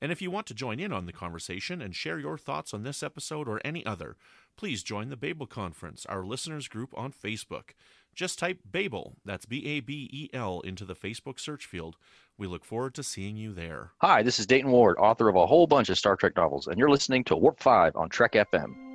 And if you want to join in on the conversation and share your thoughts on this episode or any other, please join the Babel Conference, our listeners group on Facebook. Just type Babel, that's B A B E L, into the Facebook search field. We look forward to seeing you there. Hi, this is Dayton Ward, author of a whole bunch of Star Trek novels, and you're listening to Warp 5 on Trek FM.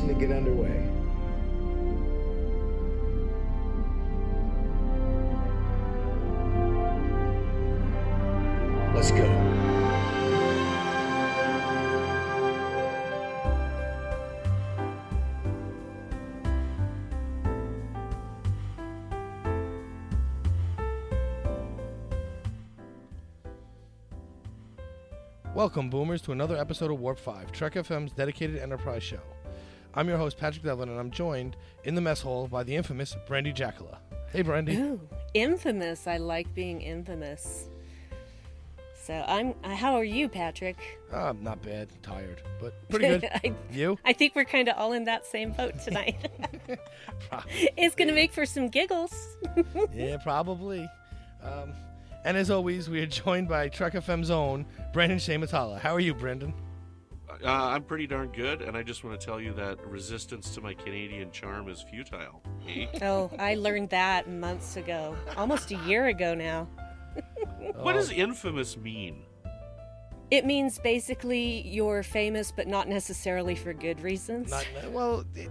To get underway. Let's go. Welcome, Boomers, to another episode of Warp 5, Trek FM's dedicated enterprise show. I'm your host, Patrick Devlin, and I'm joined in the mess hall by the infamous Brandi Jackola. Hey, Brandi. Ooh, infamous. I like being infamous. So I'm. Uh, how are you, Patrick? Ah, not bad. Tired, but pretty good. I, you? I think we're kind of all in that same boat tonight. it's gonna make for some giggles. yeah, probably. Um, and as always, we are joined by Trek FM's own Brandon-Shea Mutala. How are you, Brendan? Uh, I'm pretty darn good, and I just want to tell you that resistance to my Canadian charm is futile. Eh? oh, I learned that months ago, almost a year ago now. What does infamous mean? It means basically you're famous, but not necessarily for good reasons. Not well, it,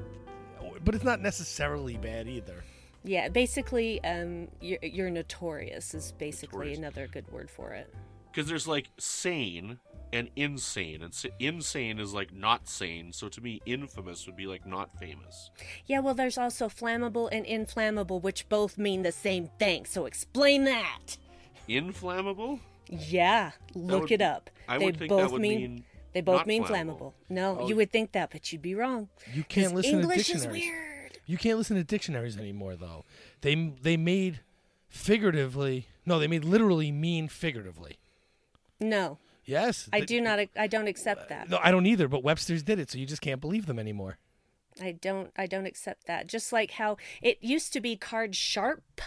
but it's not necessarily bad either. Yeah, basically, um, you're, you're notorious is basically Notorious. another good word for it. Because there's like sane and insane, and insane is like not sane. So to me, infamous would be like not famous. Yeah, well, there's also flammable and inflammable, which both mean the same thing. So explain that. Inflammable? Yeah, look would it up. I they would think both that would mean, mean they both not mean flammable. flammable. No, Oh. you would think that, but you'd be wrong. You can't 'Cause listen English to is dictionaries. weird. You can't listen to dictionaries anymore, though. They they made figuratively. No, they made literally mean figuratively. No, Yes, I they- do not. I don't accept that. No, I don't either. But Webster's did it, so you just can't believe them anymore. I don't. I don't accept that. Just like how it used to be card sharp,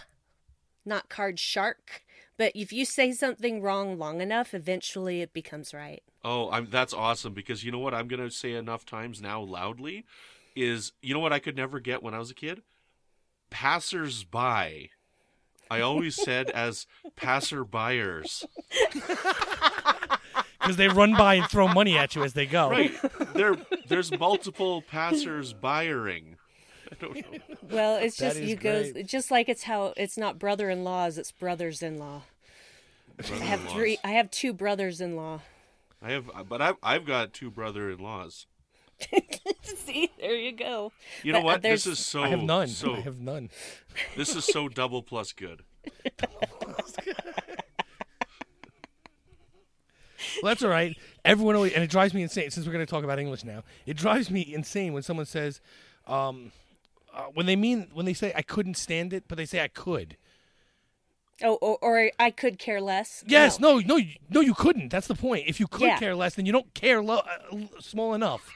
not card shark. But if you say something wrong long enough, eventually it becomes right. Oh, I'm, that's awesome because you know what I'm going to say enough times now loudly is you know what I could never get when I was a kid? Passers by. I always said as passer buyers. Because they run by and throw money at you as they go. Right. There there's multiple passers buying. I don't know. Well, it's just is you goes just like it's how it's not brother-in-laws, it's brothers-in-law. I have three. I have two brothers-in-law. I have but I've I've got two brother-in-laws. See, there you go. You know But, uh, what? This is so I have none. so I have none. this is so double plus good. Well, that's all right. Everyone always, and it drives me insane. Since we're going to talk about English now, it drives me insane when someone says, um, uh, when they mean when they say I couldn't stand it, but they say I could. Oh, or, or I could care less. Yes, no, no, you- no, you couldn't. That's the point. If you could Yeah. care less, then you don't care lo- uh, small enough.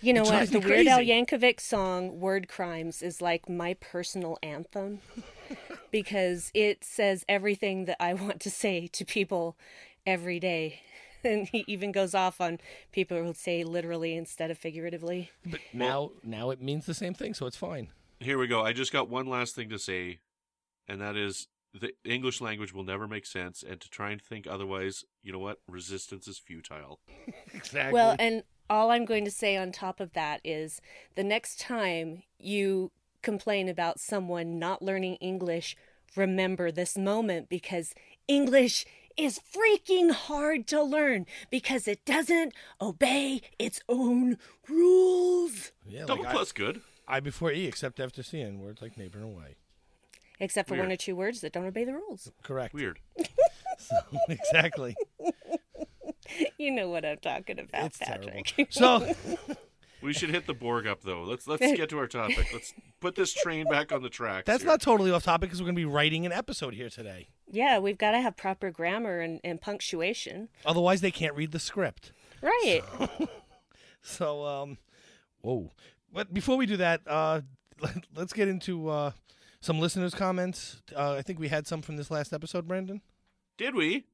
You know what? The me Weird Al. Yankovic song "Word Crimes" is like my personal anthem because it says everything that I want to say to people every day. And he even goes off on people who say literally instead of figuratively. But now, now it means the same thing, so it's fine. Here we go. I just got one last thing to say, and that is the English language will never make sense, and to try and think otherwise, you know what? Resistance is futile. Exactly. Well, and all I'm going to say on top of that is the next time you complain about someone not learning English, remember this moment because English is freaking hard to learn because it doesn't obey its own rules. Yeah, Double like plus good. I, I before E, except after C, and words like neighbor and away. Except for one or two words that don't obey the rules. Correct. Weird. So, exactly. You know what I'm talking about, it's terrible. Patrick. So, We should hit the Borg up though. Let's let's get to our topic. Let's put this train back on the track. that's here. not totally off topic because we're going to be writing an episode here today. yeah, we've got to have proper grammar and, and punctuation. Otherwise, they can't read the script. Right. So, um, whoa. But before we do that, uh, let, let's get into uh, some listeners' comments. Uh, I think we had some from this last episode, Brandon. Did we?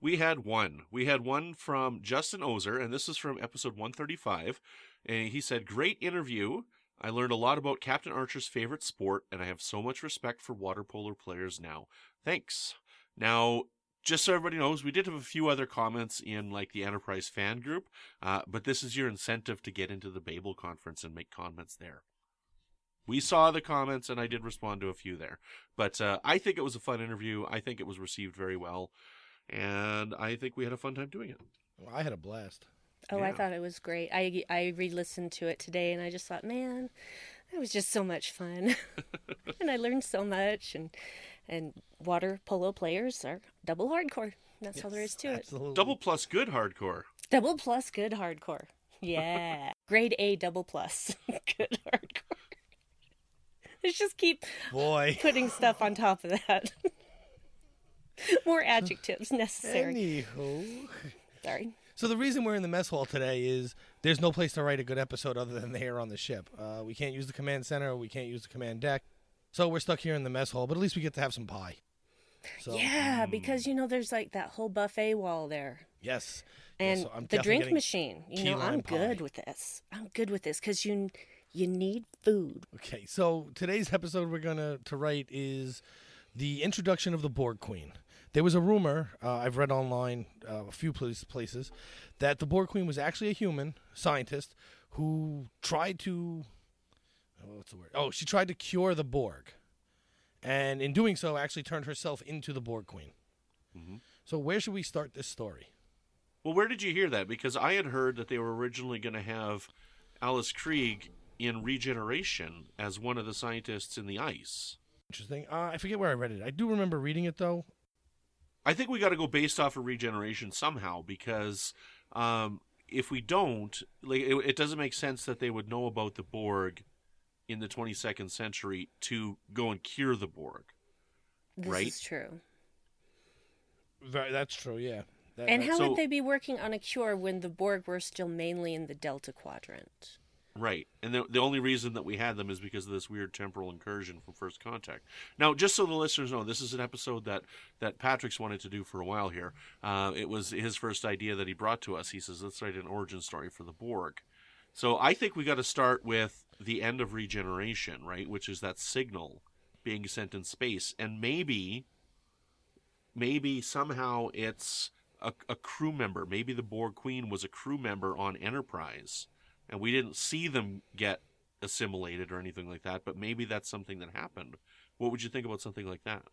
We had one. We had one from Justin Ozer, and this is from episode 135. And he said, Great interview. I learned a lot about Captain Archer's favorite sport, and I have so much respect for water polo players now. Thanks. Now, just so everybody knows, we did have a few other comments in like the Enterprise fan group, uh, but this is your incentive to get into the Babel conference and make comments there. We saw the comments, and I did respond to a few there. But uh, I think it was a fun interview. I think it was received very well, and I think we had a fun time doing it. Well, I had a blast. Oh, I thought it was great. I I re-listened to it today, and I just thought, man, that was just so much fun, and I learned so much. And and water polo players are double hardcore. That's all there is to it. Absolutely. Double plus good hardcore. Double plus good hardcore. Yeah, grade A double plus good hardcore. Let's just keep Boy. putting stuff on top of that. More adjectives necessary. Anywho. Sorry. So the reason we're in the mess hall today is there's no place to write a good episode other than here on the ship. Uh, we can't use the command center. We can't use the command deck. So we're stuck here in the mess hall, but at least we get to have some pie. So, Yeah, because you know there's like that whole buffet wall there. Yes. Yeah, and so I'm the drink machine. You know, I'm lime good with this. I'm good with this because you you need food. Okay, so today's episode we're gonna to write is the introduction of the Borg Queen. There was a rumor uh, I've read online uh, a few place- places that the Borg Queen was actually a human scientist who tried to oh, what's the word? Oh, she tried to cure the Borg, and in doing so, actually turned herself into the Borg Queen. So where should we start this story? Well, where did you hear that? Because I had heard that they were originally going to have Alice Krige in regeneration as one of the scientists in the ice. Interesting. Uh, I forget where I read it. I do remember reading it though. I think we got to go based off of regeneration somehow because um, if we don't, like, it, it doesn't make sense that they would know about the Borg in the 22nd century to go and cure the Borg. This Right. is true. Very, that's true. Yeah. That- And that's- how So- would they be working on a cure when the Borg were still mainly in the Delta Quadrant? Right. And the, the only reason that we had them is because of this weird temporal incursion from First Contact. Now, just so the listeners know, this is an episode that, that Patrick's wanted to do for a while here. Uh, it was his first idea that he brought to us. He says, let's write an origin story for the Borg. So I think we got to start with the end of regeneration, right? Which is that signal being sent in space. And maybe, maybe somehow it's a, a crew member. Maybe the Borg Queen was a crew member on Enterprise and we didn't see them get assimilated or anything like that, but maybe that's something that happened. What would you think about something like that?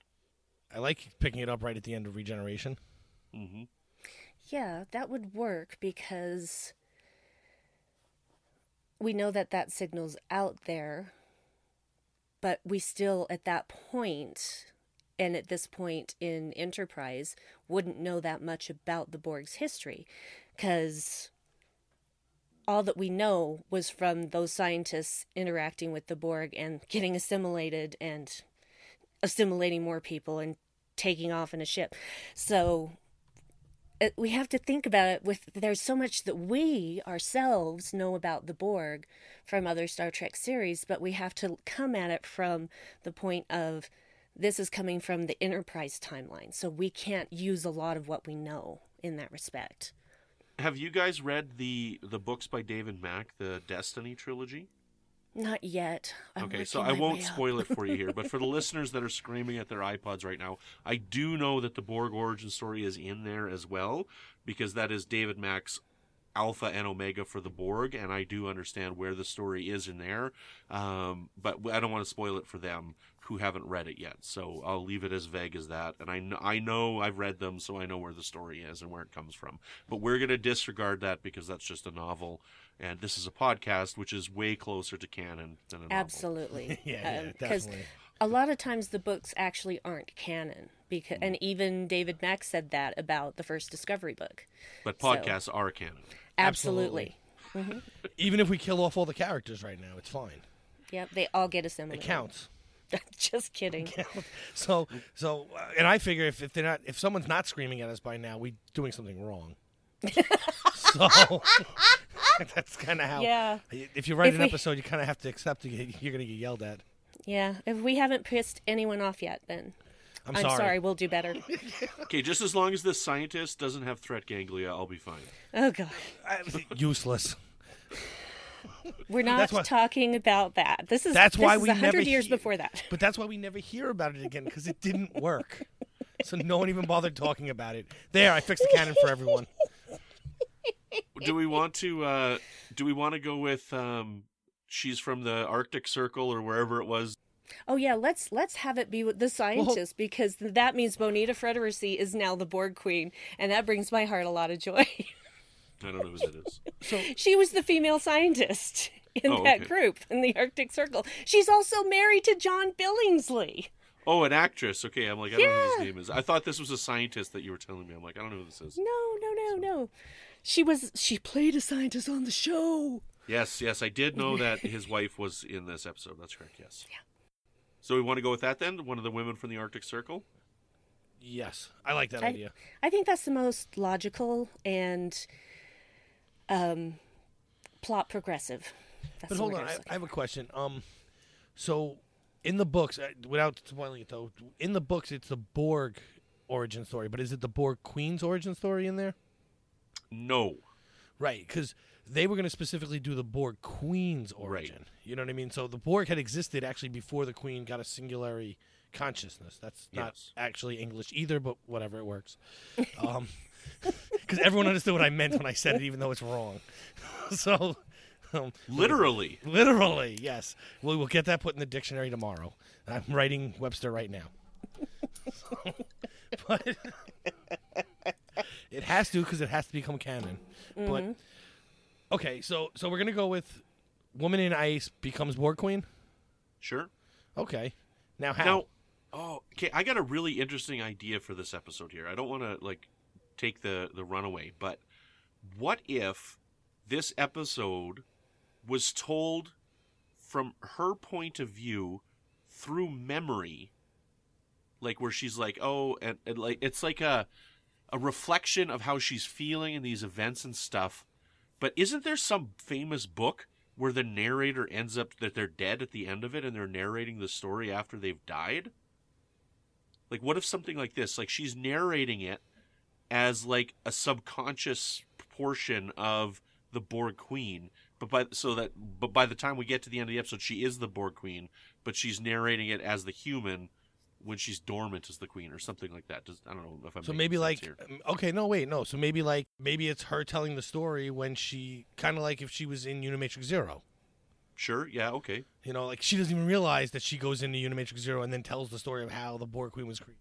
I like picking it up right at the end of regeneration. hmm Yeah, that would work because we know that that signal's out there, but we still, at that point, and at this point in Enterprise, wouldn't know that much about the Borg's history because all that we know was from those scientists interacting with the Borg and getting assimilated and assimilating more people and taking off in a ship. So it- we have to think about it with there's so much that we ourselves know about the Borg from other Star Trek series, but we have to come at it from the point of this is coming from the Enterprise timeline. So we can't use a lot of what we know in that respect. Have you guys read the the books by David Mack, the Destiny trilogy? Not yet. I'm okay, so I won't spoil it for you here, but for the listeners that are screaming at their iPods right now, I do know that the Borg origin story is in there as well because that is David Mack's alpha and omega for the Borg, and I do understand where the story is in there. Um, but I don't want to spoil it for them who haven't read it yet. So I'll leave it as vague as that. And I know, I know I've read them, so I know where the story is and where it comes from. But we're going to disregard that because that's just a novel, and this is a podcast, which is way closer to canon than a novel. Absolutely. Yeah, yeah, um, Because definitely. a lot of times the books actually aren't canon. Because, and even David Mack said that about the first Discovery book. But So- podcasts are canon. Absolutely. Mm-hmm. Even if we kill off all the characters right now, it's fine. Yep, they all get assimilated. It counts. Just kidding. So, so, uh, and I figure if, if they're not, if someone's not screaming at us by now, we're doing something wrong. so that's kind of how. Yeah. If you write If an we- episode, you kind of have to accept that you're going to get yelled at. Yeah, if we haven't pissed anyone off yet, then I'm, I'm sorry. sorry. We'll do better. Okay, just as long as this scientist doesn't have threat ganglia, I'll be fine. Oh god, I- useless. We're not why- talking about that. This is That's this why we a never hundred years hear- before that. But that's why we never hear about it again because it didn't work. So no one even bothered talking about it. There, I fixed the canon for everyone. do we want to uh do we want to go with um she's from the arctic circle or wherever it was Oh yeah, let's let's have it be with the scientist because that means Bonita Friedericy is now the Borg Queen, and that brings my heart a lot of joy. i don't know who that is she was the female scientist in Oh, that okay. group in the Arctic Circle. She's also married to John Billingsley. oh an actress okay i'm like i don't know who his name is i thought this was a scientist that you were telling me i'm like i don't know who this is No, no, no, no. She was she played a scientist on the show. yes yes i did know that his wife was in this episode that's correct yes yeah so we want to go with that then one of the women from the arctic circle Yes, I like that I, idea. I think that's the most logical and um plot progressive. That's But hold on, I, I have a question. Um, so in the books, uh, without spoiling it though, in the books it's the Borg origin story, but is it the Borg Queen's origin story in there? no Right, because they were going to specifically do the Borg Queen's origin. Right. You know what I mean? So the Borg had existed actually before the Queen got a singularity consciousness. That's not Yes. actually English either, but whatever, it works. Um, because everyone understood what I meant when I said it, even though it's wrong. so, um, literally literally, yes, we will get that put in the dictionary tomorrow. I'm writing Webster right now. So, but it has to because it has to become canon. But okay, so so we're gonna go with woman in ice becomes Borg Queen. sure Okay, now how? Now, oh, okay. I got a really interesting idea for this episode here. I don't want to like take the the runaway, but what if this episode was told from her point of view through memory, like where she's like, oh, and, and like it's like a a reflection of how she's feeling in these events and stuff. But isn't there some famous book where the narrator ends up that they're dead at the end of it and they're narrating the story after they've died? Like what if something like this, like she's narrating it as like a subconscious portion of the Borg Queen, but by so that but by the time we get to the end of the episode she is the Borg Queen, but she's narrating it as the human when she's dormant as the queen or something like that. Does, I don't know if I'm So maybe like here. um, okay, no wait, no. So maybe like maybe it's her telling the story when she kind of like if she was in Unimatrix Zero. Sure, yeah, okay. You know, like she doesn't even realize that she goes into Unimatrix Zero and then tells the story of how the Borg Queen was created.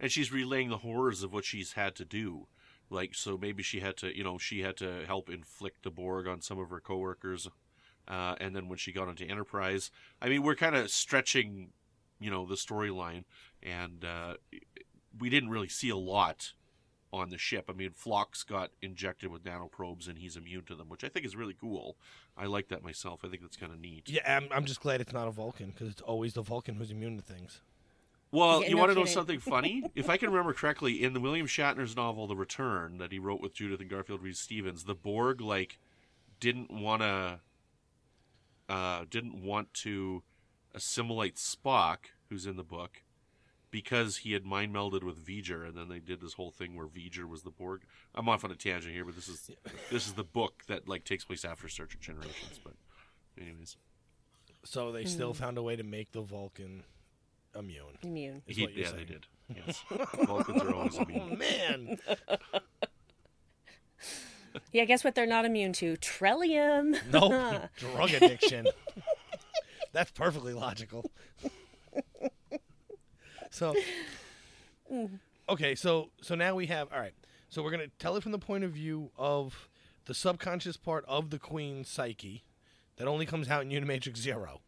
And she's relaying the horrors of what she's had to do. Like so maybe she had to you know she had to help inflict the borg on some of her coworkers uh, and then when she got into enterprise i mean we're kind of stretching you know the storyline and uh, we didn't really see a lot on the ship. I mean Phlox got injected with nanoprobes and he's immune to them which i think is really cool. I like that myself. I think that's kind of neat. Yeah, I'm, I'm just glad it's not a Vulcan because it's always the Vulcan who's immune to things. Well, Yeah, you no want to know something funny? if I can remember correctly, in the William Shatner's novel *The Return* that he wrote with Judith and Garfield Reeves-Stevens, the Borg like didn't want to uh, didn't want to assimilate Spock, who's in the book, because he had mind melded with V'ger, and then they did this whole thing where V'ger was the Borg. I'm off on a tangent here, but this is this is the book that like takes place after Star Trek Generations. But anyways, So they still found a way to make the Vulcan immune. Immune. is he, what you're yeah, they did. Yes, Vulcans are always immune. Oh immune. man, Yeah, guess what they're not immune to? Trellium. Nope, drug addiction. That's perfectly logical. so, mm. okay, so so now we have all right. So we're gonna tell it from the point of view of the subconscious part of the queen's psyche that only comes out in Unimatrix Zero.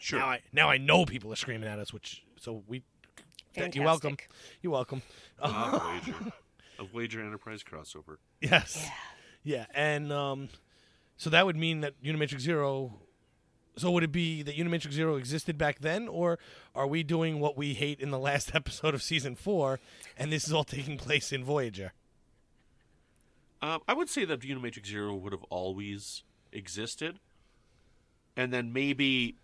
Sure. Now I now I know people are screaming at us, which so we. that- You're welcome. You're welcome. Uh, Voyager. A Voyager Enterprise crossover. Yes. Yeah. And um, so that would mean that Unimatrix Zero. So would it be that Unimatrix Zero existed back then, or are we doing what we hate in the last episode of season four, and this is all taking place in Voyager? Um, I would say that Unimatrix Zero would have always existed, and then maybe,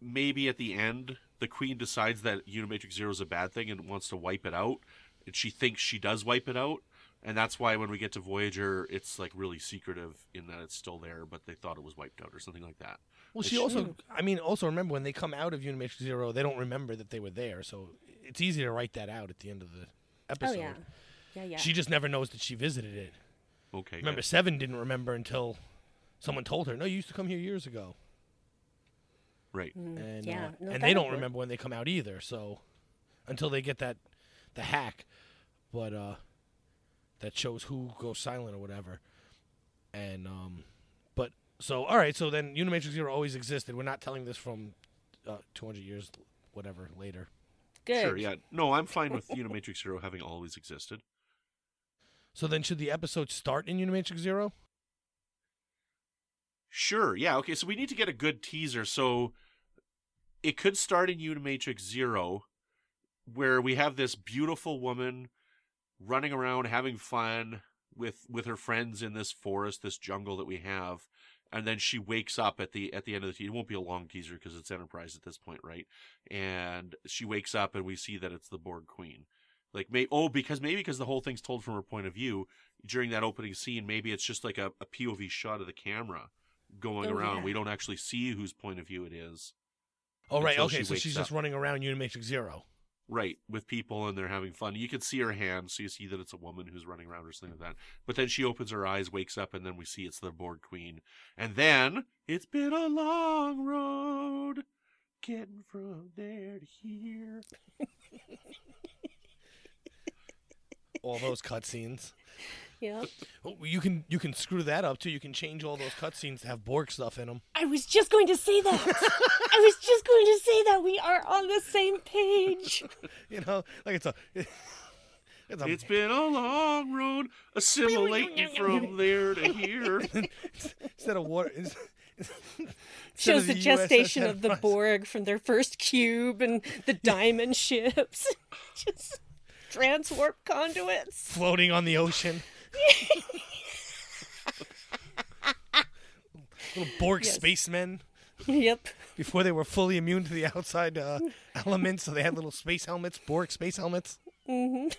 maybe at the end, the Queen decides that Unimatrix Zero is a bad thing and wants to wipe it out, and she thinks she does wipe it out, and that's why when we get to Voyager, it's like really secretive in that it's still there, but they thought it was wiped out or something like that. Well, she Which- also, I mean, also remember when they come out of Unimatrix Zero, they don't remember that they were there, so it's easy to write that out at the end of the oh, episode. Oh episode. yeah. Yeah, yeah. She just never knows that she visited it. Okay. Remember, good. Seven didn't remember until someone told her, "No, you used to come here years ago." Right. and yeah, uh, no, and they don't work. remember when they come out either. So until they get that the hack, but uh, that shows who goes silent or whatever. And um, but so all right, so then Unimatrix Zero always existed. We're not telling this from uh, 200 years, whatever later. Good. Sure. Yeah. No, I'm fine with Unimatrix Zero having always existed. So then should the episode start in Unimatrix Zero? Sure. Yeah. Okay. So we need to get a good teaser. So it could start in Unimatrix Zero, where we have this beautiful woman running around having fun with with her friends in this forest, this jungle that we have, and then she wakes up at the at the end of the teaser. It won't be a long teaser because it's Enterprise at this point, right? And she wakes up and we see that it's the Borg Queen. Like may oh because maybe because the whole thing's told from her point of view during that opening scene. Maybe it's just like a, a POV shot of the camera going Oh, around. yeah. We don't actually see whose point of view it is. Oh right, okay. she So she's up. just running around Unimatrix Zero. Right, with people and they're having fun. You can see her hand, so you see that it's a woman who's running around or something like that. But then she opens her eyes, wakes up, and then we see it's the Borg Queen. And then it's been a long road getting from there to here. All those cutscenes. Yeah. Oh, You can you can screw that up too. You can change all those cutscenes to have Borg stuff in them. I was just going to say that. I was just going to say that we are on the same page. You know, like it's a. It's a It's been a long road assimilating from there to here. instead of water. Shows of the gestation of the Borg from their first cube and the diamond ships. just transwarp conduits. floating on the ocean. Little Borg Yes. spacemen Yep. before they were fully immune to the outside uh, elements, so they had little space helmets, Borg space helmets. HMS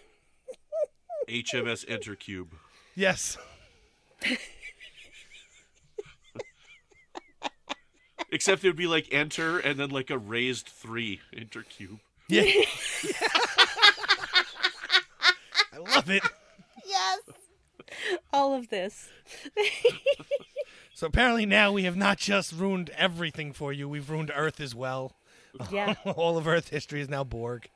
Entercube. Yes. Except it would be like enter and then like a raised three Intercube. Yeah. I love it. Yes. All of this. So apparently now we have not just ruined everything for you, we've ruined Earth as well. Yeah. All of Earth history is now Borg.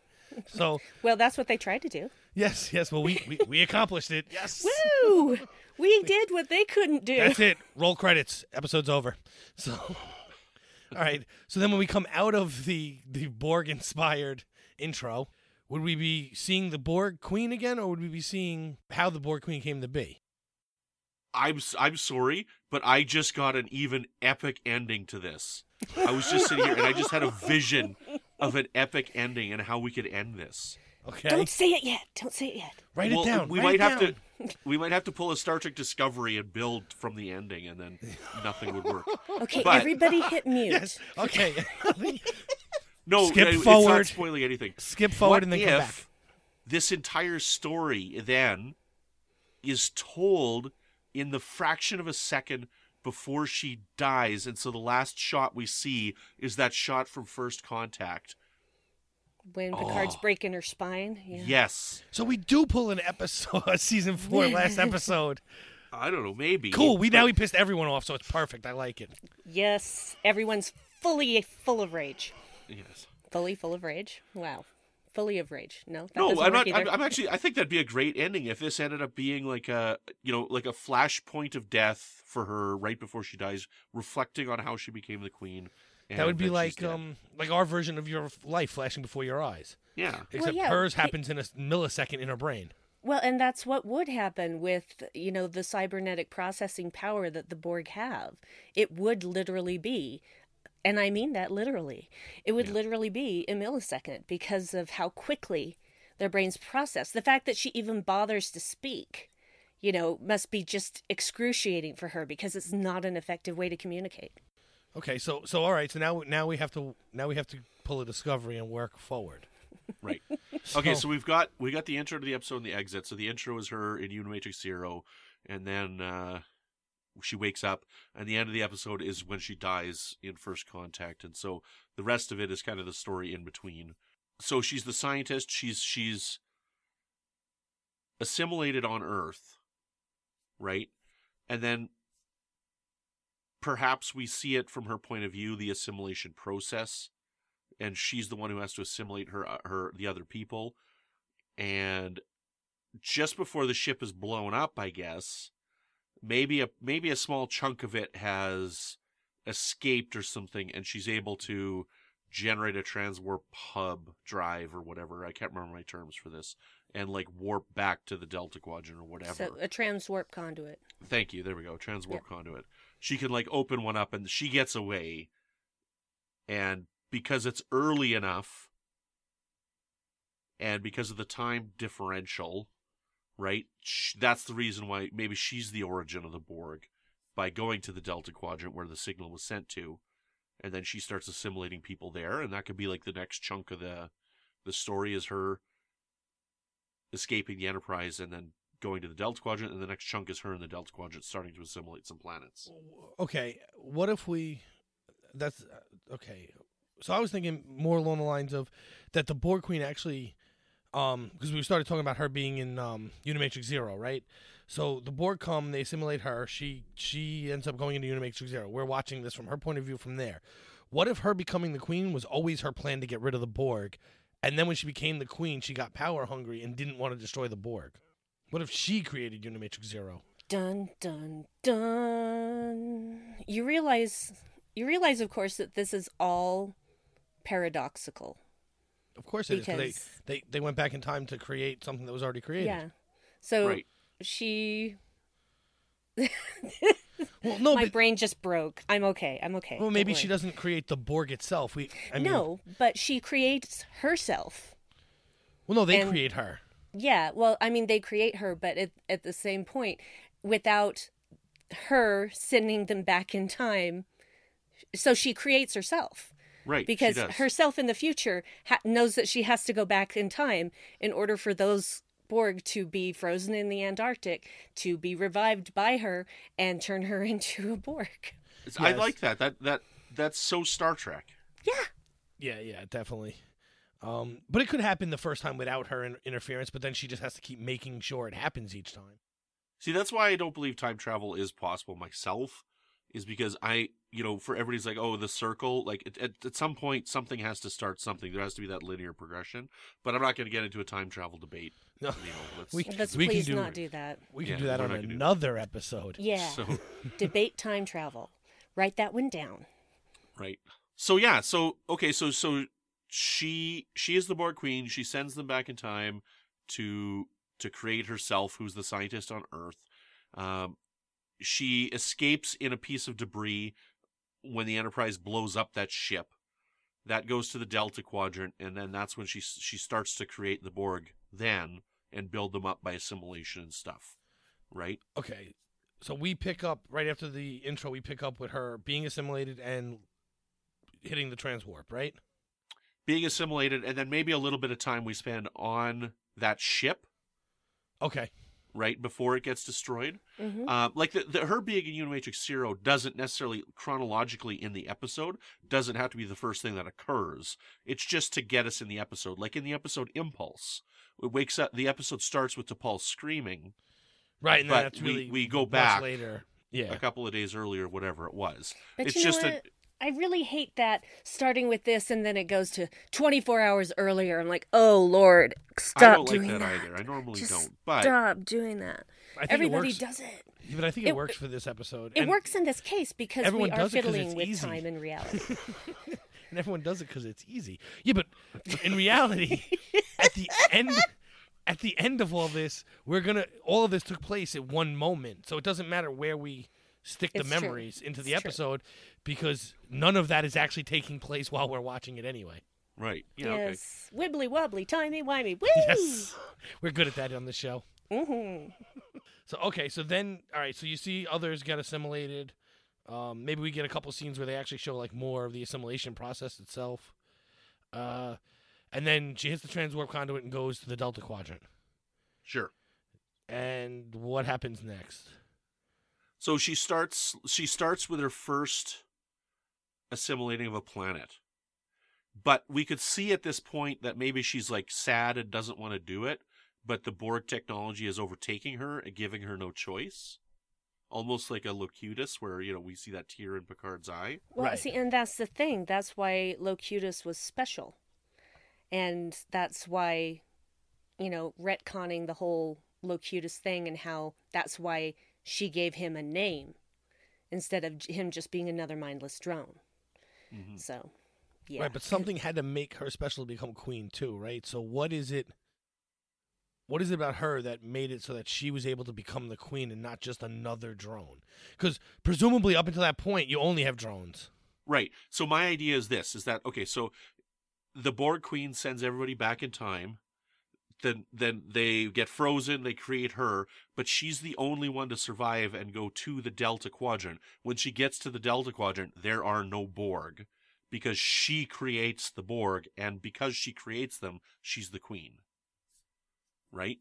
So Well, that's what they tried to do. yes, yes, well we, we, we accomplished it. Yes. Woo! We did what they couldn't do. That's it. Roll credits. Episode's over. So, all right. So then, when we come out of the the Borg inspired intro, would we be seeing the Borg Queen again, or would we be seeing how the Borg Queen came to be? I'm s- I'm sorry, but I just got an even epic ending to this. I was just sitting here and I just had a vision of an epic ending and how we could end this. Okay. Don't say it yet. Don't say it yet. Write well, it down. we Write might it have down. to we might have to pull a Star Trek Discovery and build from the ending, and then nothing would work. Okay, But- everybody hit mute. Yes. Okay. No, Skip It's forward. not spoiling anything. Skip forward What and then if come back. This entire story then is told in the fraction of a second before she dies, and so the last shot we see is that shot from First Contact. When oh. Picard's Oh. breaking her spine. Yeah. Yes. So we do pull an episode, season four, last episode. I don't know, maybe. Cool. We now we pissed everyone off, so it's perfect. I like it. Yes, everyone's fully full of rage. Yes. Fully full of rage. Wow. Fully of rage. No, that No, I'm not. I'm. I'm actually. I think that'd be a great ending if this ended up being like a, you know, like a flashpoint of death for her right before she dies, reflecting on how she became the queen. that would be like um like our version of your life flashing before your eyes. yeah, Except yeah, hers it- happens in a millisecond in her brain. Well, and that's what would happen with, you know, the cybernetic processing power that the Borg have. It would literally be, and I mean that literally, it would literally be a millisecond because of how quickly their brains process. The fact that she even bothers to speak, you know, must be just excruciating for her because it's not an effective way to communicate. Okay, so so all right, so now now we have to now we have to pull a discovery and work forward. right. Okay, so we've got we got the intro to the episode and the exit. So the intro is her in Unimatrix Zero, and then uh, she wakes up, and the end of the episode is when she dies in First Contact, and so the rest of it is kind of the story in between. So she's the scientist. She's she's assimilated on Earth, right? And then perhaps we see it from her point of view, the assimilation process and she's the one who has to assimilate her uh, her the other people and just before the ship is blown up i guess maybe a maybe a small chunk of it has escaped or something and she's able to generate a transwarp hub drive or whatever i can't remember my terms for this and like warp back to the delta quadrant or whatever So a transwarp conduit. Thank you. There we go. Transwarp Yep. conduit. She can like open one up and she gets away. And because it's early enough and because of the time differential, right? That's the reason why maybe she's the origin of the Borg by going to the Delta Quadrant where the signal was sent to. And then she starts assimilating people there and that could be like the next chunk of the the story is her escaping the Enterprise and then going to the Delta Quadrant, and the next chunk is her in the Delta Quadrant starting to assimilate some planets. Okay, what if we? That's uh, okay. So I was thinking more along the lines of that the Borg Queen actually, um, because we started talking about her being in um Unimatrix Zero, right? So the Borg come, they assimilate her. She she ends up going into Unimatrix Zero. We're watching this from her point of view from there. What if her becoming the queen was always her plan to get rid of the Borg, and then when she became the queen, she got power hungry and didn't want to destroy the Borg? What if she created Unimatrix Zero? Dun dun dun. You realize you realize of course that this is all paradoxical. Of course it is. 'cause Because- They, they they went back in time to create something that was already created. Yeah. So Right. she Well, no, my but brain just broke. I'm okay. I'm okay. well, maybe she doesn't create the Borg itself. We I mean, no, but she creates herself. Well, no, they and- create her. Yeah, well, I mean, they create her, but at, at the same point, without her sending them back in time, so she creates herself Right. because she does. herself in the future ha- knows that she has to go back in time in order for those Borg to be frozen in the Antarctic, to be revived by her, and turn her into a Borg. It's- I like that. That that that's so Star Trek. Yeah. Yeah, yeah, definitely. Um, but it could happen the first time without her in- interference. But then she just has to keep making sure it happens each time. See, that's why I don't believe time travel is possible myself. Is because I, you know, for everybody's like, oh, the circle. Like at, at, at some point, something has to start something. There has to be that linear progression. But I'm not going to get into a time travel debate. No, You know, let's, We- Let's can please do- not do that. we can Yeah, do that on not that. another episode. Yeah, So debate time travel. Write that one down. right. So yeah. So okay. So so she she is the Borg queen. She sends them back in time to to create herself, who's the scientist on Earth. Um, she escapes in a piece of debris when the Enterprise blows up that ship. That goes to the Delta Quadrant, and then that's when she she starts to create the Borg then and build them up by assimilation and stuff. Right? Okay, so we pick up right after the intro. We pick up with her being assimilated and hitting the transwarp. Right. Being assimilated, and then maybe a little bit of time we spend on that ship, Okay. Right before it gets destroyed. hmm Um, like the, the her being in Unimatrix Zero doesn't necessarily chronologically in the episode doesn't have to be the first thing that occurs. It's just to get us in the episode. Like in the episode Impulse, it wakes up. The episode starts with T'Pol screaming, Right, and then But that's we- really we go back later. Yeah. a couple of days earlier, whatever it was. But it's you know just what? a I really hate that starting with this and then it goes to 24 hours earlier. I'm like, oh Lord, stop I don't like doing that, either. I normally Just don't, but Stop doing that. I think Everybody it does it. Yeah, but I think it, it- works for this episode. It and, works in this case because we everyone are does it 'cause fiddling it's with easy. time and reality. and everyone does it because it's easy. Yeah, but in reality, at the end, at the end of all this, we're gonna. All of this took place at one moment, so it doesn't matter where we stick the It's true. memories into the It's true. episode because none of that is actually taking place while we're watching it anyway. right. Yeah, okay. yes. Wibbly wobbly, timey wimey. Woo! Yes, we're good at that on the show. hmm So okay, so then all right, so you see others get assimilated. Um, maybe we get a couple scenes where they actually show like more of the assimilation process itself. Uh, and then she hits the transwarp conduit and goes to the Delta Quadrant. Sure. And what happens next? So she starts she starts with her first assimilating of a planet. But we could see at this point that maybe she's like sad and doesn't want to do it, but the Borg technology is overtaking her and giving her no choice. Almost like a Locutus where, you know, we see that tear in Picard's eye. Well, Right. see, and that's the thing. That's why Locutus was special. And that's why, you know, retconning the whole Locutus thing and how that's why she gave him a name instead of him just being another mindless drone. Mhm. So, yeah. Right, but something had to make her special to become queen too, right? So what is it? What is it about her that made it so that she was able to become the queen and not just another drone? Because presumably up until that point, you only have drones. Right. So my idea is this: is that okay? So the Borg Queen sends everybody back in time. Then, then they get frozen. They create her, but she's the only one to survive and go to the Delta Quadrant. When she gets to the Delta Quadrant, there are no Borg because she creates the Borg, and because she creates them, she's the queen. Right.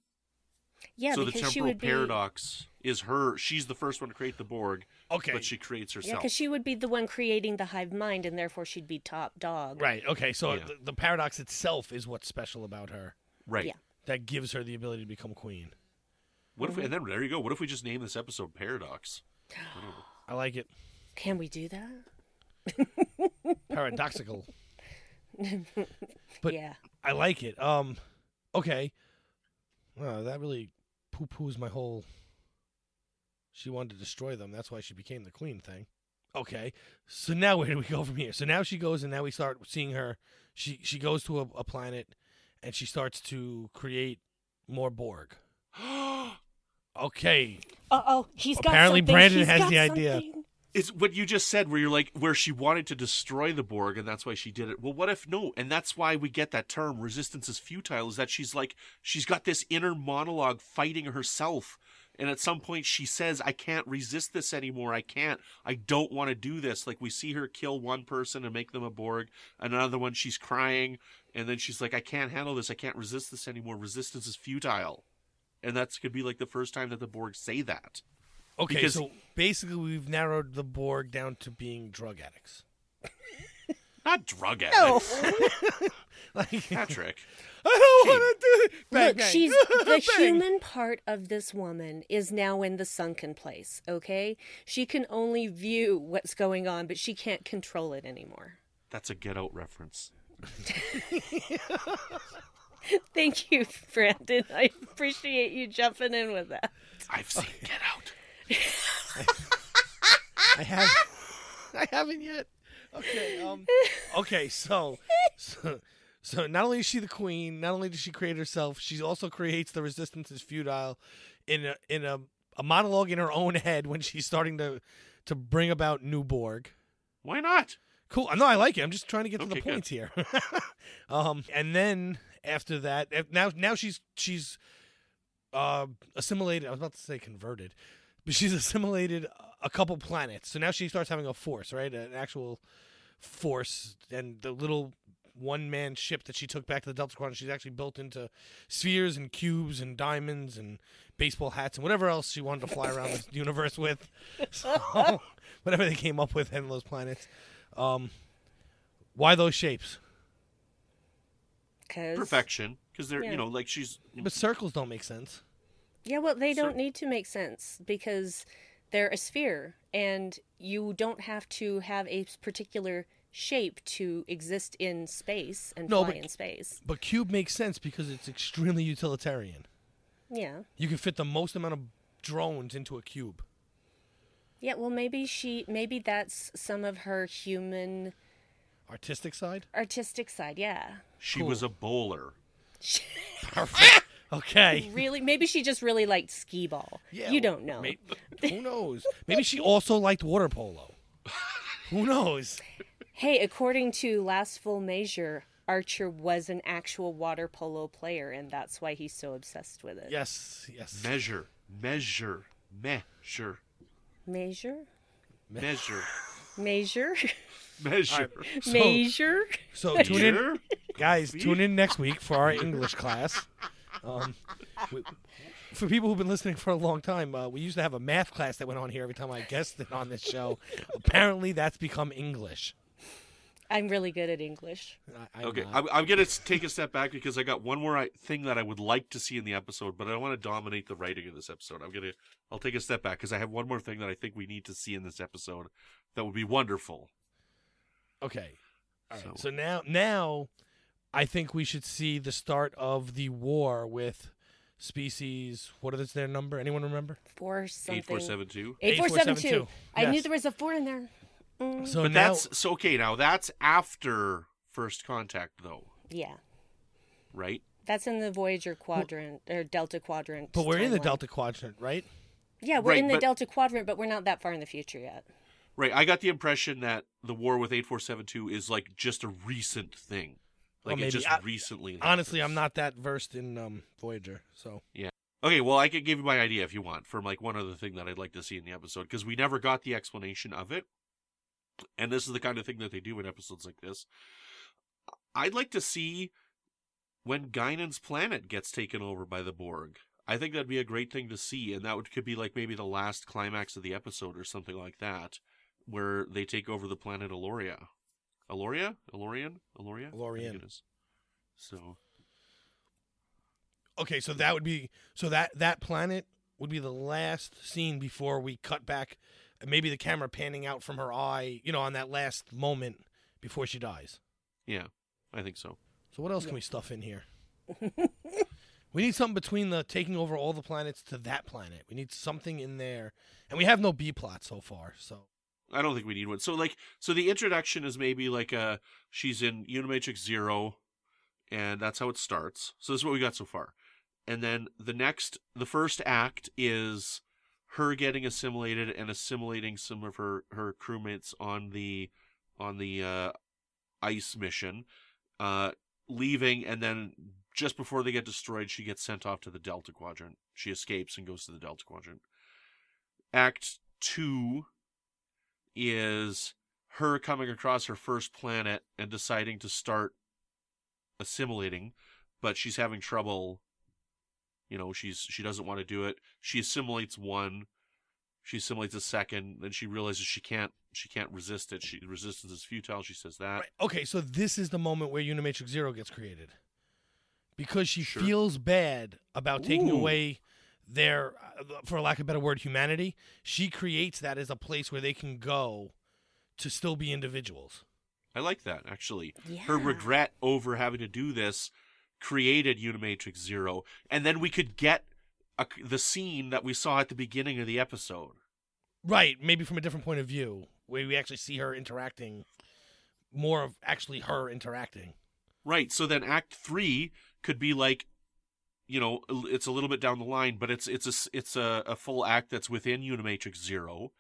yeah, so the because she temporal would be paradox is her. She's the first one to create the Borg, Okay. but she creates Yeah, herself. because she would be the one creating the hive mind, and therefore she'd be top dog. Right. Okay. So Yeah. the, the paradox itself is what's special about her right. Yeah. That gives her the ability to become queen. What if we, and then there you go. What if we just name this episode Paradox? I like it. Can we do that? Paradoxical. But- yeah. I like it. Um, okay. Well, that really poo poos my whole. She wanted to destroy them. That's why she became the queen thing. Okay. So now where do we go from here? So now she goes, and now we start seeing her. She she goes to a, a planet, and she starts to create more Borg. Okay. Uh oh, he's got Apparently something. Brandon He's has got the idea. something. It's what you just said, where you're like, where she wanted to destroy the Borg, and that's why she did it. Well, what if no? And that's why we get that term, resistance is futile, is that she's like, she's got this inner monologue fighting herself. And at some point, she says, I can't resist this anymore. I can't. I don't want to do this. Like, we see her kill one person and make them a Borg. Another one, she's crying. And then she's like, I can't handle this. I can't resist this anymore. Resistance is futile. And that's could be like the first time that the Borg say that. Okay. Because- so basically, we've narrowed the Borg down to being drug addicts. Not drug No, addicts. Like, Patrick. I don't want to do it. Bang, look, bang. she's the human part of this woman is now in the sunken place. Okay, she can only view what's going on, but she can't control it anymore. That's a Get Out reference. Thank you, Brandon. I appreciate you jumping in with that. I've seen Get Out. I have. I haven't yet. Okay. Um. Okay. So, so, so not only is she the queen, not only does she create herself, she also creates the resistance is futile, in a in a, a monologue in her own head when she's starting to to bring about new Borg. Why not? Cool. No, I like it. I'm just trying to get to Okay, the points here. um, and then after that, eh, now now she's she's uh, assimilated. I was about to say converted, but she's assimilated a couple planets. So now she starts having a force, right? An actual force, and the little one man ship that she took back to the Delta Quadrant. She's actually built into spheres and cubes and diamonds and baseball hats and whatever else she wanted to fly around the universe with. So, whatever they came up with in those planets. Um, why those shapes? Cause Perfection. Because they're, Yeah. you know, like she's. But circles don't make sense. Yeah, well, they don't need to make sense because they're a sphere, and you don't have to have a particular shape to exist in space and No, fly but- in space. But cube makes sense because it's extremely utilitarian. Yeah. You can fit the most amount of drones into a cube. Yeah, well, maybe she, maybe that's some of her human Artistic side? artistic side. Yeah. She was a bowler. Perfect. okay. Really, maybe she just really liked skee ball. Yeah, you don't know. may- who knows? Maybe she also liked water polo. who knows? Hey, according to Last Full Measure, Archer was an actual water polo player, and that's why he's so obsessed with it. Yes, yes. Measure, measure, measure, Measure? measure, Measure? measure. Measure? So tune in, guys. Tune in next week for our English class. Um, we- for people who've been listening for a long time, uh, we used to have a math class that went on here every time I guested on this show. Apparently, that's become English. I'm really good at English. I, I'm Okay, not. I'm, I'm gonna take a step back because I got one more I, thing that I would like to see in the episode, but I don't want to dominate the writing of this episode. I'm gonna, I'll take a step back because I have one more thing that I think we need to see in this episode that would be wonderful. Okay. All right. So- So, now, now, I think we should see the start of the war with species. What is their number? Anyone remember? Four something. Eight four seven two. 8472. I knew there was a four in there. Mm, So But now, that's so okay. Now that's after first contact, though, yeah. right? That's in the Voyager quadrant, or Delta quadrant. but we're in the. Delta Quadrant, right? Yeah, we're Right, in the but- Delta quadrant, but we're not that far in the future yet. Right. I got the impression that the war with eight four seven two is like just a recent thing, Well, like it just I- recently. Honestly, happens. I'm not that versed in um, Voyager, so yeah. Okay, well, I could give you my idea if you want from like one other thing that I'd like to see in the episode because we never got the explanation of it, and this is the kind of thing that they do in episodes like this. I'd like to see when Guinan's planet gets taken over by the Borg. I think that'd be a great thing to see, and that would could be like maybe the last climax of the episode or something like that, where they take over the planet Aloria. Aloria, Alorian, Aloria, Alorian. I think it is. So okay. So that would be so that that planet would be the last scene before we cut back. Maybe the camera panning out from her eye, you know, on that last moment before she dies. yeah, I think so. So what else can we stuff in here? we need something between the taking over all the planets to that planet. We need something in there, and we have no B plot so far. So I don't think we need one. So like so the introduction is maybe like a she's in Unimatrix Zero and that's how it starts. So this is what we got so far. And then the next the first act is her getting assimilated and assimilating some of her her crewmates on the on the uh ice mission uh leaving and then just before they get destroyed she gets sent off to the delta quadrant she escapes and goes to the delta quadrant act 2 is her coming across her first planet and deciding to start assimilating, but she's having trouble. You know, she's she doesn't want to do it. She assimilates one, she assimilates a second, then she realizes she can't she can't resist it. She resistance is futile. She says that. Right. Okay, so this is the moment where Unimatrix Zero gets created. Because she Sure. feels bad about taking Ooh. away their, uh, for lack of a better word, humanity. She creates that as a place where they can go to still be individuals. I like that actually. Yeah. Her regret over having to do this created Unimatrix Zero, and then we could get a, the scene that we saw at the beginning of the episode. Right, maybe from a different point of view, where we actually see her interacting, more of actually her interacting. Right. So then Act Three could be like, you know, it's a little bit down the line, but it's it's a it's a, a full act that's within Unimatrix Zero,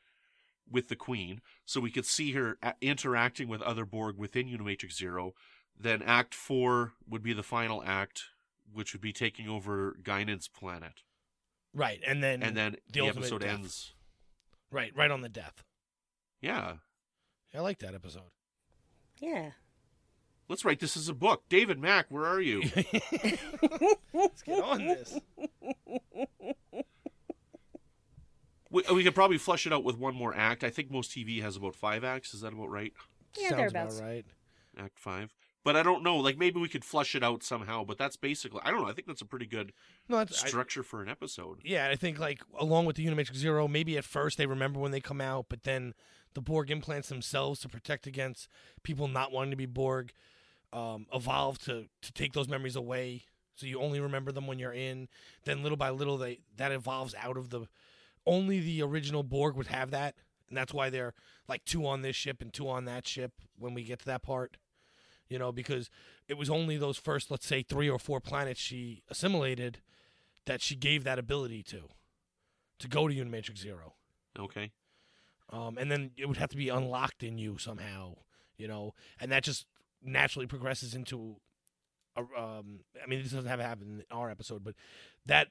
with the Queen. So we could see her uh, interacting with other Borg within Unimatrix Zero. Then Act Four would be the final act, which would be taking over Guinan's planet, Right, and then and then the the, episode death. ends. right, right on the death. Yeah. I like that episode. Yeah. Let's write this as a book. David Mack, where are you? Let's get on this. we, uh, we could probably flesh it out with one more act. I think most TV has about five acts. Is that about right? Yeah, Sounds about right. Act five. But I don't know. Like maybe we could flush it out somehow. But that's basically. I don't know. I think that's a pretty good No, that's, I, structure for an episode. yeah. I think like along with the Unimatrix Zero, maybe at first they remember when they come out, but then the Borg implants themselves to protect against people not wanting to be Borg, um, evolve to to take those memories away. So you only remember them when you're in. Then little by little, they that evolves out of the. Only the original Borg would have that, and that's why they're like two on this ship and two on that ship when we get to that part. You know, because it was only those first, let's say, three or four planets she assimilated that she gave that ability to, to go to Unimatrix Zero. Okay. Um, and then it would have to be unlocked in you somehow, you know, and that just naturally progresses into. A, um, I mean, this doesn't have to happen in our episode, but that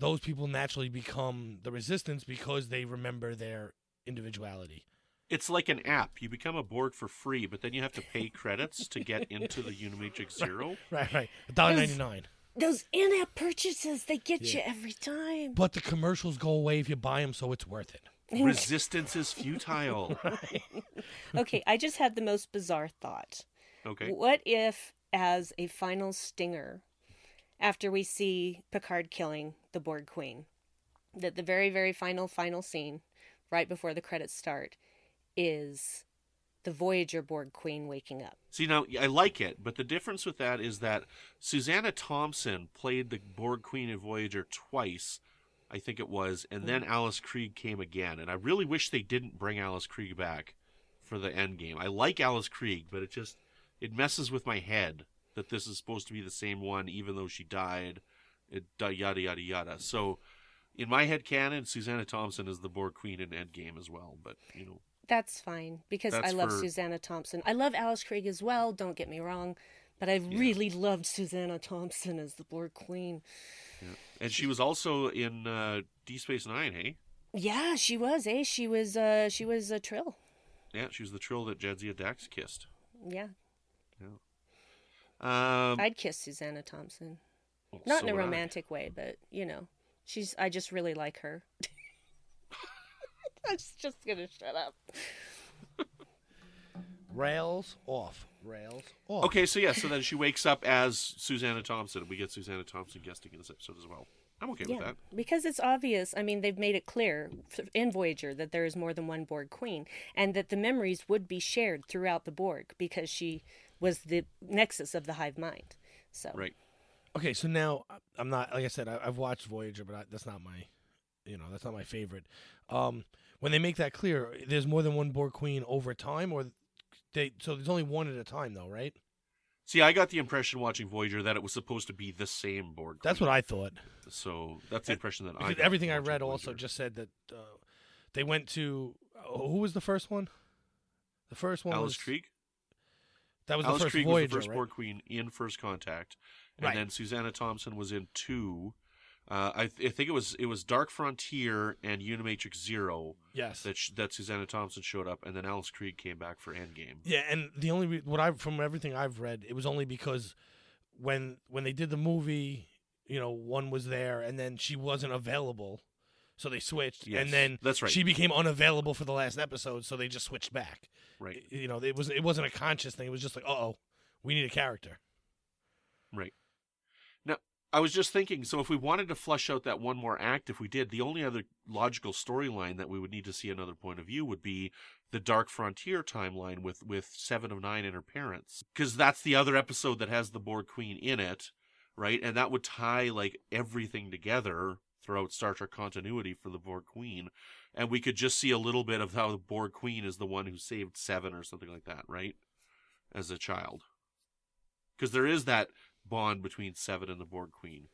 those people naturally become the resistance because they remember their individuality. It's like an app. You become a Borg for free, but then you have to pay credits to get into the Unimatrix Zero. Right, right. A dollar ninety nine. Those in-app purchases, they get Yeah. you every time. But the commercials go away if you buy them, so it's worth it. Resistance is futile. okay, I just had the most bizarre thought. Okay. What if, as a final stinger, after we see Picard killing the Borg Queen, that the very, very final, final scene, right before the credits start, is the Voyager Borg Queen waking up? See now, I like it, but the difference with that is that Susanna Thompson played the Borg Queen in Voyager twice, I think it was, and then mm. Alice Krige came again. And I really wish they didn't bring Alice Krige back for the end game. I like Alice Krige, but it just it messes with my head that this is supposed to be the same one, even though she died. It yada yada yada. So. In my head canon, Susanna Thompson is the Borg Queen in Endgame as well, but you know, That's fine because I love for- Susanna Thompson. I love Alice Krige as well, don't get me wrong, but I really loved Susanna Thompson as the Borg Queen. Yeah. and she was also in uh, D Space Nine, hey? Yeah, she was, eh? She was uh she was a trill. Yeah, she was the trill that Jadzia Dax kissed. Yeah. Um, I'd kiss Susanna Thompson. well, Not so in a romantic way, but you know, she's. I just really like her. I'm just- just gonna shut up. Rails off. Rails off. Okay, so yeah, so then she wakes up as Susanna Thompson. And we get Susanna Thompson guesting in this episode as well. I'm okay with that. because it's obvious. I mean, they've made it clear in Voyager that there is more than one Borg Queen, and that the memories would be shared throughout the Borg because she was the nexus of the hive mind. So Right. Okay, so now I- I'm not like I said. I, I've watched Voyager, but I, that's not my, you know, that's not my favorite. Um, when they make that clear, there's more than one Borg Queen over time, or they so there's only one at a time, though, right? See, I got the impression watching Voyager that it was supposed to be the same Borg. That's what I thought. So that's the impression that I. Everything I read also Voyager. just said that uh, they went to uh, who was the first one? The first one Alice was Krige. That was Alice the first Krige Voyager, was the first right? Borg Queen in First Contact, and Right. then Susanna Thompson was in two. Uh, I, th- I think it was it was Dark Frontier and Unimatrix Zero Yes. that sh- that Susanna Thompson showed up, and then Alice Krige came back for Endgame. Yeah, and the only re- what I from everything I've read, it was only because when when they did the movie, you know, one was there and then she wasn't available, so they switched, Yes, and then that's right. she became unavailable for the last episode, so they just switched back. Right, You know, it was it wasn't a conscious thing. It was just like, uh oh, we need a character. right. I was just thinking, so if we wanted to flush out that one more act, if we did, the only other logical storyline that we would need to see another point of view would be the Dark Frontier timeline with with Seven of Nine and her parents, because that's the other episode that has the Borg Queen in it, right? And that would tie like everything together throughout Star Trek continuity for the Borg Queen, and we could just see a little bit of how the Borg Queen is the one who saved Seven or something like that, right? As a child, because there is that bond between Seven and the Borg Queen.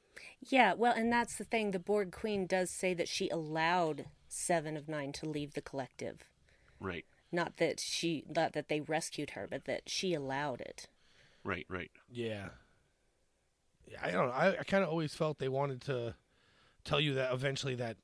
Yeah, well, and that's the thing. The Borg Queen does say that she allowed Seven of Nine to leave the collective. Right, Not that she, not that they rescued her, but that she allowed it. right, right. Yeah. Yeah, I don't know. I, I kind of always felt they wanted to tell you that eventually that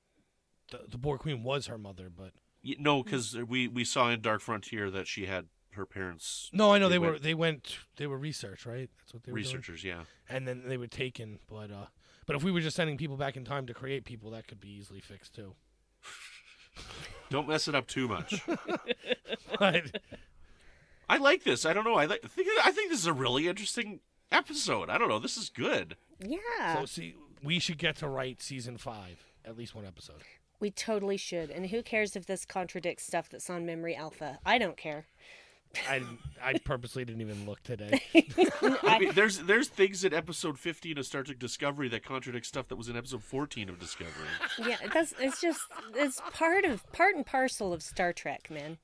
the, the Borg Queen was her mother, but Y- No, because we we saw in Dark Frontier that she had her parents no, I know They they, were they went they were research, right? That's what they were doing? researchers. Yeah, and then they were taken. But uh, but if we were just sending people back in time to create people, that could be easily fixed too. don't mess it up too much. But I like this. I don't know. I like. I think, I think this is a really interesting episode. I don't know. This is good. Yeah. So see, we should get to write season five, at least one episode. we totally should. And who cares if this contradicts stuff that's on Memory Alpha? I don't care. I I purposely didn't even look today. I mean, there's there's things in episode 15 of Star Trek Discovery that contradict stuff that was in episode 14 of Discovery. Yeah, that's it's just it's part of part and parcel of Star Trek, man.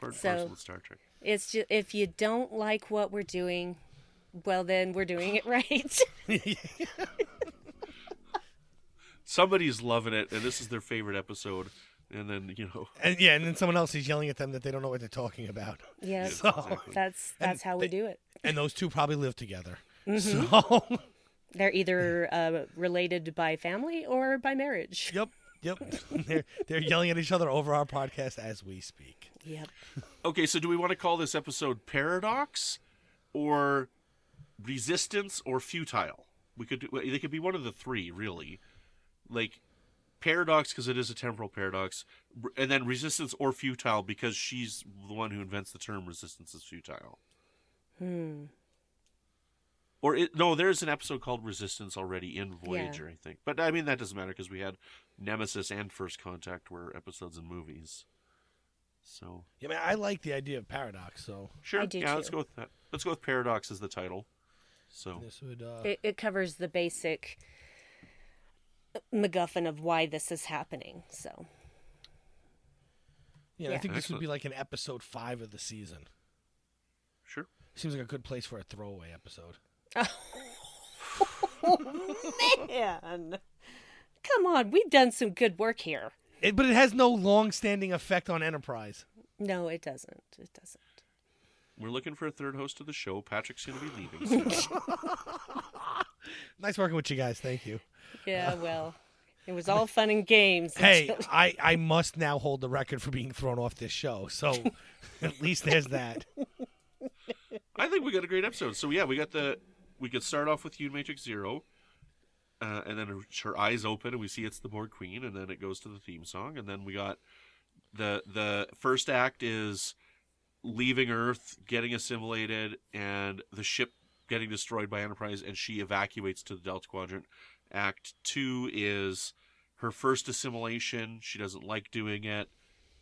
Part and So- parcel of Star Trek. It's just if you don't like what we're doing, well then we're doing it right. Somebody's loving it, and this is their favorite episode. And then you know, and yeah, and then someone else is yelling at them that they don't know what they're talking about. yeah, So, that's And that's how we do it. and those two probably live together. Mm-hmm. So, They're either uh, related by family or by marriage. yep, yep. they're they're yelling at each other over our podcast as we speak. Yep. okay. So do we want to call this episode Paradox, or Resistance, or Futile? We could do. They could be one of the three, really. Like paradox because it is a temporal paradox, and then resistance or futile because she's the one who invents the term resistance is futile. Hmm. Or it, no, there's an episode called Resistance already in Voyager, I think. But I mean that doesn't matter because we had Nemesis and First Contact were episodes in movies. So Yeah, man, I like the idea of paradox. So sure, I do yeah, let's go with that. Let's go with Paradox as the title. So this would. Uh, It, it covers the basic MacGuffin of why this is happening. So yeah, I yeah. think this would be like an episode five of the season. sure. Seems like a good place for a throwaway episode. oh, man, come on, we've done some good work here. It, but it has no long-standing effect on Enterprise. No, it doesn't. It doesn't. We're looking for a third host of the show. Patrick's going to be leaving. soon. Nice working with you guys. Thank you. Yeah, well, it was all fun and games. Hey, I, I must now hold the record for being thrown off this show. So at least there's that. I think we got a great episode. So yeah, we got the we could start off with Unimatrix Zero, uh, and then her, her eyes open and we see it's the Borg Queen, and then it goes to the theme song, and then we got the the first act is leaving Earth, getting assimilated, and the ship getting destroyed by Enterprise, and she evacuates to the Delta Quadrant. Act two is her first assimilation. She doesn't like doing it.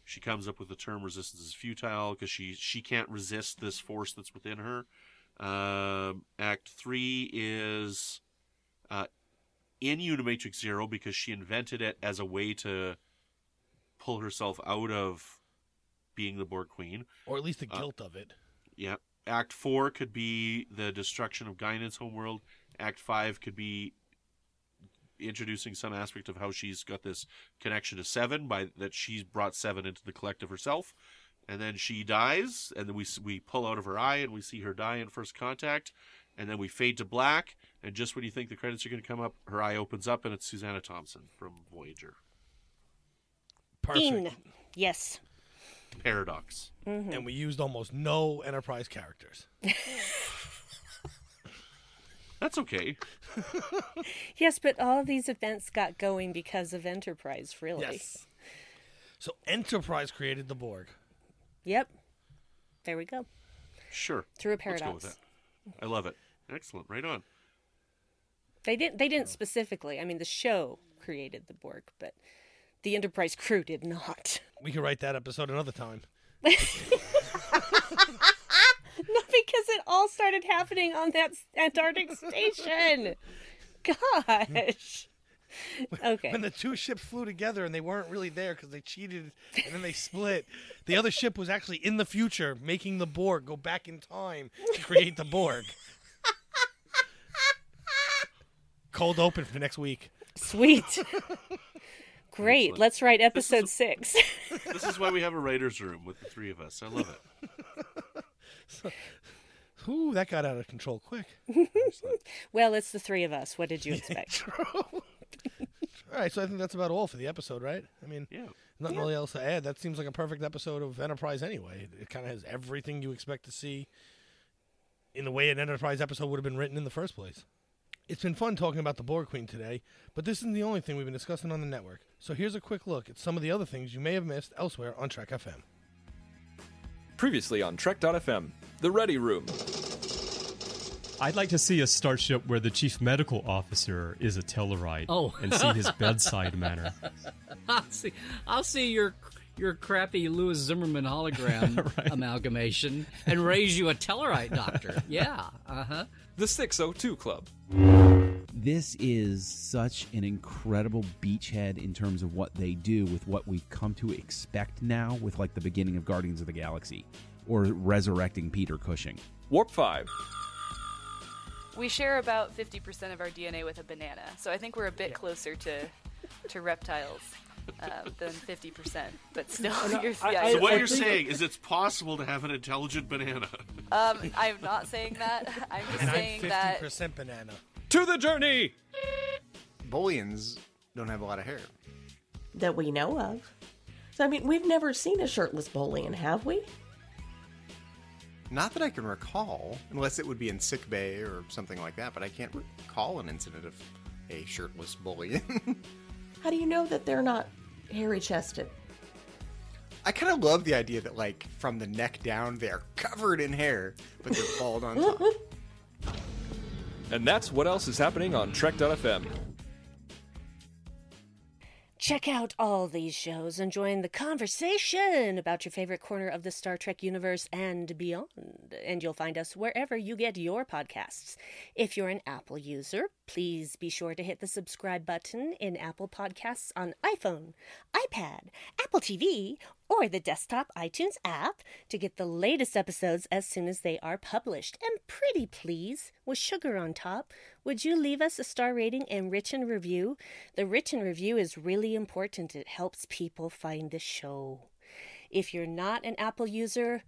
She comes up with the term resistance is futile because she she can't resist this force that's within her. Um, act three is uh, in Unimatrix Zero because she invented it as a way to pull herself out of being the Borg Queen. Or at least the Uh, guilt of it. Yeah. Act four could be the destruction of Guinan's homeworld. Act five could be introducing some aspect of how she's got this connection to Seven by that she's brought Seven into the collective herself, and then she dies, and then we we pull out of her eye and we see her die in First Contact, and then we fade to black, and just when you think the credits are going to come up, her eye opens up and it's Susanna Thompson from Voyager. Perfect. Dean. Yes. Paradox. Mm-hmm. And we used almost no Enterprise characters. That's okay. Yes, but all of these events got going because of Enterprise, really. Yes. So Enterprise created the Borg. Yep. There we go. Sure. Through a Let's go with paradox. that. I love it. Excellent. Right on. They didn't. They didn't specifically. I mean, the show created the Borg, but the Enterprise crew did not. We could write that episode another time. No, because it all started happening on that Antarctic station. Gosh. Okay. When the two ships flew together and they weren't really there because they cheated and then they split, the other ship was actually in the future making the Borg go back in time to create the Borg. Cold open for next week. Sweet. Great. Excellent. Let's write This episode is- six. This is why we have a writer's room with the three of us. I love it. Ooh, that got out of control quick. well, it's the three of us. What did you expect? All right, so I think that's about all for the episode, right? I mean, Yeah. nothing really else to add. That seems like a perfect episode of Enterprise anyway. It, it kind of has everything you expect to see in the way an Enterprise episode would have been written in the first place. It's been fun talking about the Borg Queen today, but this isn't the only thing we've been discussing on the network. So here's a quick look at some of the other things you may have missed elsewhere on Trek FM. Previously on Trek.fm, The Ready Room. I'd like to see a starship where the chief medical officer is a Tellarite. Oh. and see his bedside manner. I'll see. I'll see your your crappy Lewis Zimmerman hologram amalgamation and raise you a Tellarite doctor. Yeah. Uh huh. The 602 Club. This is such an incredible beachhead in terms of what they do with what we've come to expect now with like the beginning of Guardians of the Galaxy or resurrecting Peter Cushing. Warp 5. We share about 50% of our DNA with a banana, so I think we're a bit closer to to reptiles uh, than 50%. But still, you're, yeah, so what you're- you're saying is it's possible to have an intelligent banana. Um, I'm not saying that. I'm just And saying I'm that 50% banana. To the journey! Bolians don't have a lot of hair. that we know of. So, I mean, we've never seen a shirtless Bolian, have we? Not that I can recall, unless it would be in sick bay or something like that, but I can't recall an incident of a shirtless Bolian. How do you know that they're not hairy chested? I kind of love the idea that, like, from the neck down, they're covered in hair, but they're bald on top. And that's what else is happening on Trek.fm. Check out all these shows and join the conversation about your favorite corner of the Star Trek universe and beyond. And you'll find us wherever you get your podcasts. If you're an Apple user, please be sure to hit the subscribe button in Apple Podcasts on iPhone, iPad, Apple TV, or the desktop iTunes app to get the latest episodes as soon as they are published. And pretty please, with sugar on top, would you leave us a star rating and written review? The written review is really important. It helps people find the show. If you're not an Apple user,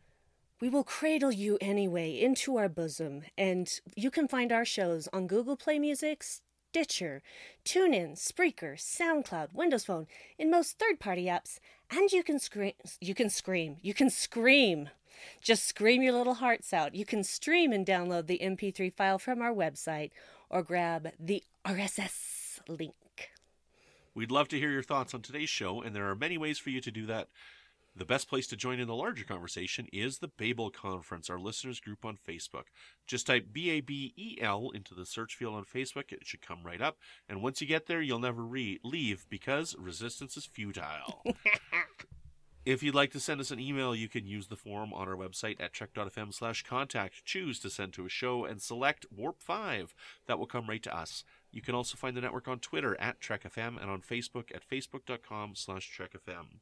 we will cradle you anyway into our bosom, and you can find our shows on Google Play Music, Stitcher, TuneIn, Spreaker, SoundCloud, Windows Phone, in most third-party apps, and you can scream. You can scream. You can scream. Just scream your little hearts out. You can stream and download the MP3 file from our website, or grab the RSS link. We'd love to hear your thoughts on today's show, and there are many ways for you to do that. The best place to join in the larger conversation is the Babel Conference, our listeners group on Facebook. Just type B A B E L into the search field on Facebook. It should come right up. And once you get there, you'll never re- leave because resistance is futile. If you'd like to send us an email, you can use the form on our website at trek.fm slash contact. Choose to send to a show and select Warp 5. That will come right to us. You can also find the network on Twitter at TrekFM and on Facebook at facebook.com slash TrekFM.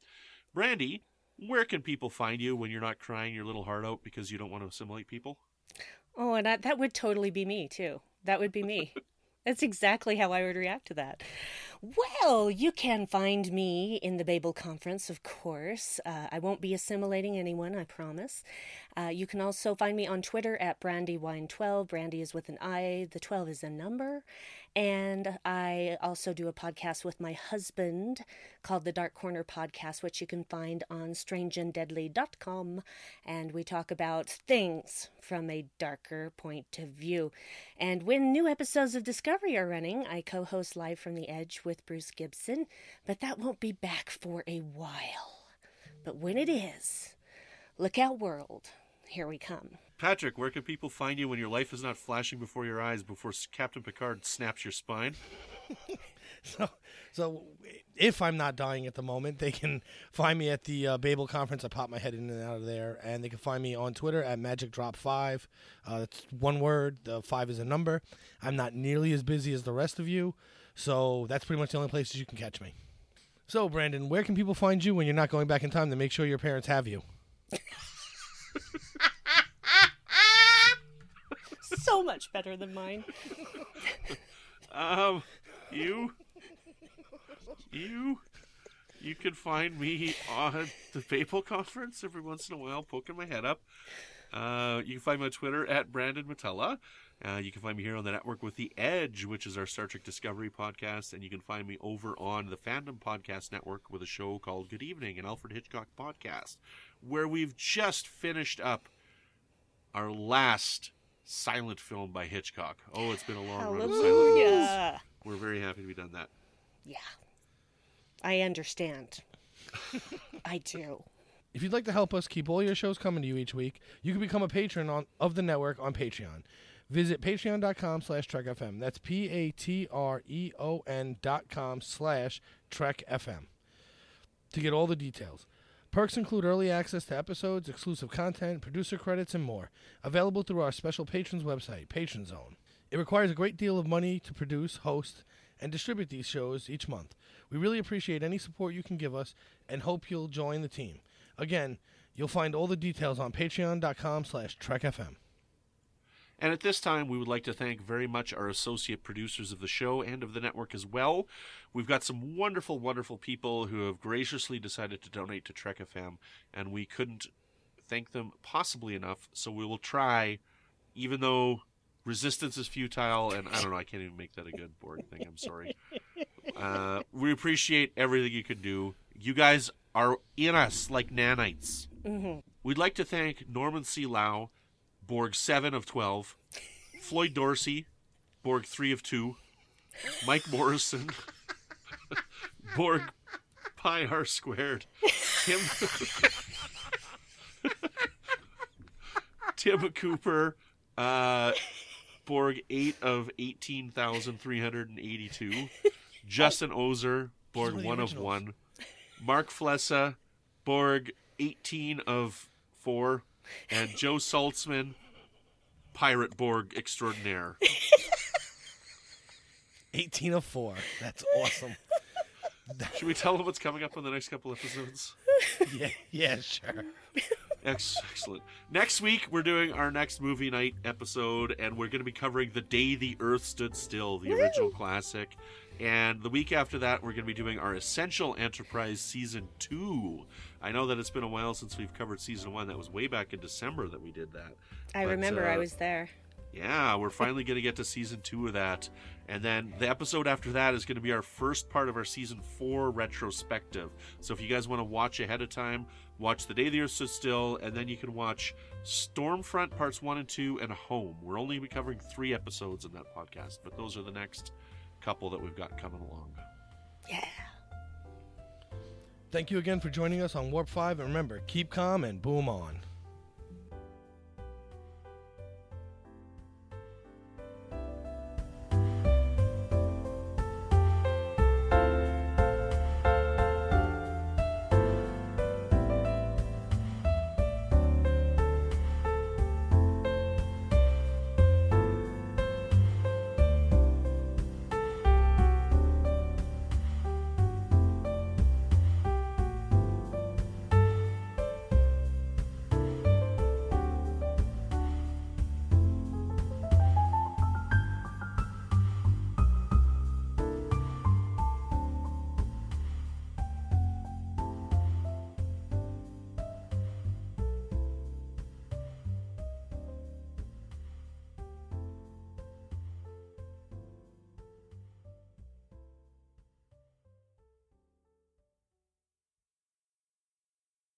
Brandi, where can people find you when you're not crying your little heart out because you don't want to assimilate people? Oh, and I, that would totally be me, too. That would be me. That's exactly how I would react to that. Well, you can find me in the Babel Conference, of course. Uh, I won't be assimilating anyone, I promise. Uh, you can also find me on Twitter at BrandiWine12. Brandi is with an I, the 12 is a number. And I also do a podcast with my husband called the Dark Corner Podcast, which you can find on strangeanddeadly.com. And we talk about things from a darker point of view. And when new episodes of Discovery are running, I co host Live from the Edge with Bruce Gibson, but that won't be back for a while. But when it is, look out, world. Here we come. Patrick, where can people find you when your life is not flashing before your eyes before Captain Picard snaps your spine? So, so if I'm not dying at the moment, they can find me at the uh, Babel conference. I pop my head in and out of there, and they can find me on Twitter at Magic Drop Five. Uh, it's one word. The five is a number. I'm not nearly as busy as the rest of you, so that's pretty much the only places you can catch me. So, Brandon, where can people find you when you're not going back in time to make sure your parents have you? so much better than mine. Um, you, you, you can find me on the Babel conference every once in a while, poking my head up. Uh, you can find me on Twitter at Brandon Mutala. Uh, you can find me here on the network with The Edge, which is our Star Trek Discovery podcast, and you can find me over on the Fandom Podcast Network with a show called Good Evening, an Alfred Hitchcock podcast, where we've just finished up our last silent film by Hitchcock. Oh, it's been a long run of silent films. Hallelujah. We're very happy to be done that. Yeah. I understand. I do. If you'd like to help us keep all your shows coming to you each week, you can become a patron on, of the network on Patreon. Visit patreon.com slash trekfm. That's P-A-T-R-E-O-N dot com slash trekfm to get all the details. Perks include early access to episodes, exclusive content, producer credits, and more. Available through our special patrons website, Patron Zone. It requires a great deal of money to produce, host, and distribute these shows each month. We really appreciate any support you can give us and hope you'll join the team. Again, you'll find all the details on patreon.com slash trekfm. And at this time, we would like to thank very much our associate producers of the show and of the network as well. We've got some wonderful, wonderful people who have graciously decided to donate to Trek FM, and we couldn't thank them possibly enough, so we will try, even though resistance is futile, and I don't know, I can't even make that a good Borg thing. I'm sorry. Uh, we appreciate everything you can do. You guys are in us like nanites. Mhm. We'd like to thank Norman C. Lao, Borg 7 of 12, Floyd Dorsey, Borg 3 of 2, Mike Morrison, Borg Pi R squared, Tim, Tim Cooper, uh, Borg 8 of 18,382, Justin Ozer, Borg 1 of 1, Mark Flessa, Borg 18 of 4, and Joe Saltzman, Pirate Borg extraordinaire. 1804. That's awesome. Should we tell them what's coming up on the next couple episodes? yeah, yeah, sure. Ex- Excellent. Next week, we're doing our next movie night episode, and we're going to be covering The Day the Earth Stood Still, the original classic. And the week after that, we're going to be doing our Essential Enterprise Season 2. I know that it's been a while since we've covered Season 1. That was way back in December that we did that. I But, remember I uh, was there. Yeah, we're finally going to get to season two of that. And then the episode after that is going to be our first part of our season four retrospective. So if you guys want to watch ahead of time, watch The Day the Earth Stood Still, and then you can watch Stormfront parts one and two and Home. We're only be covering three episodes in that podcast, but those are the next couple that we've got coming along. Yeah. Thank you again for joining us on Warp 5, and remember, keep calm and boom on.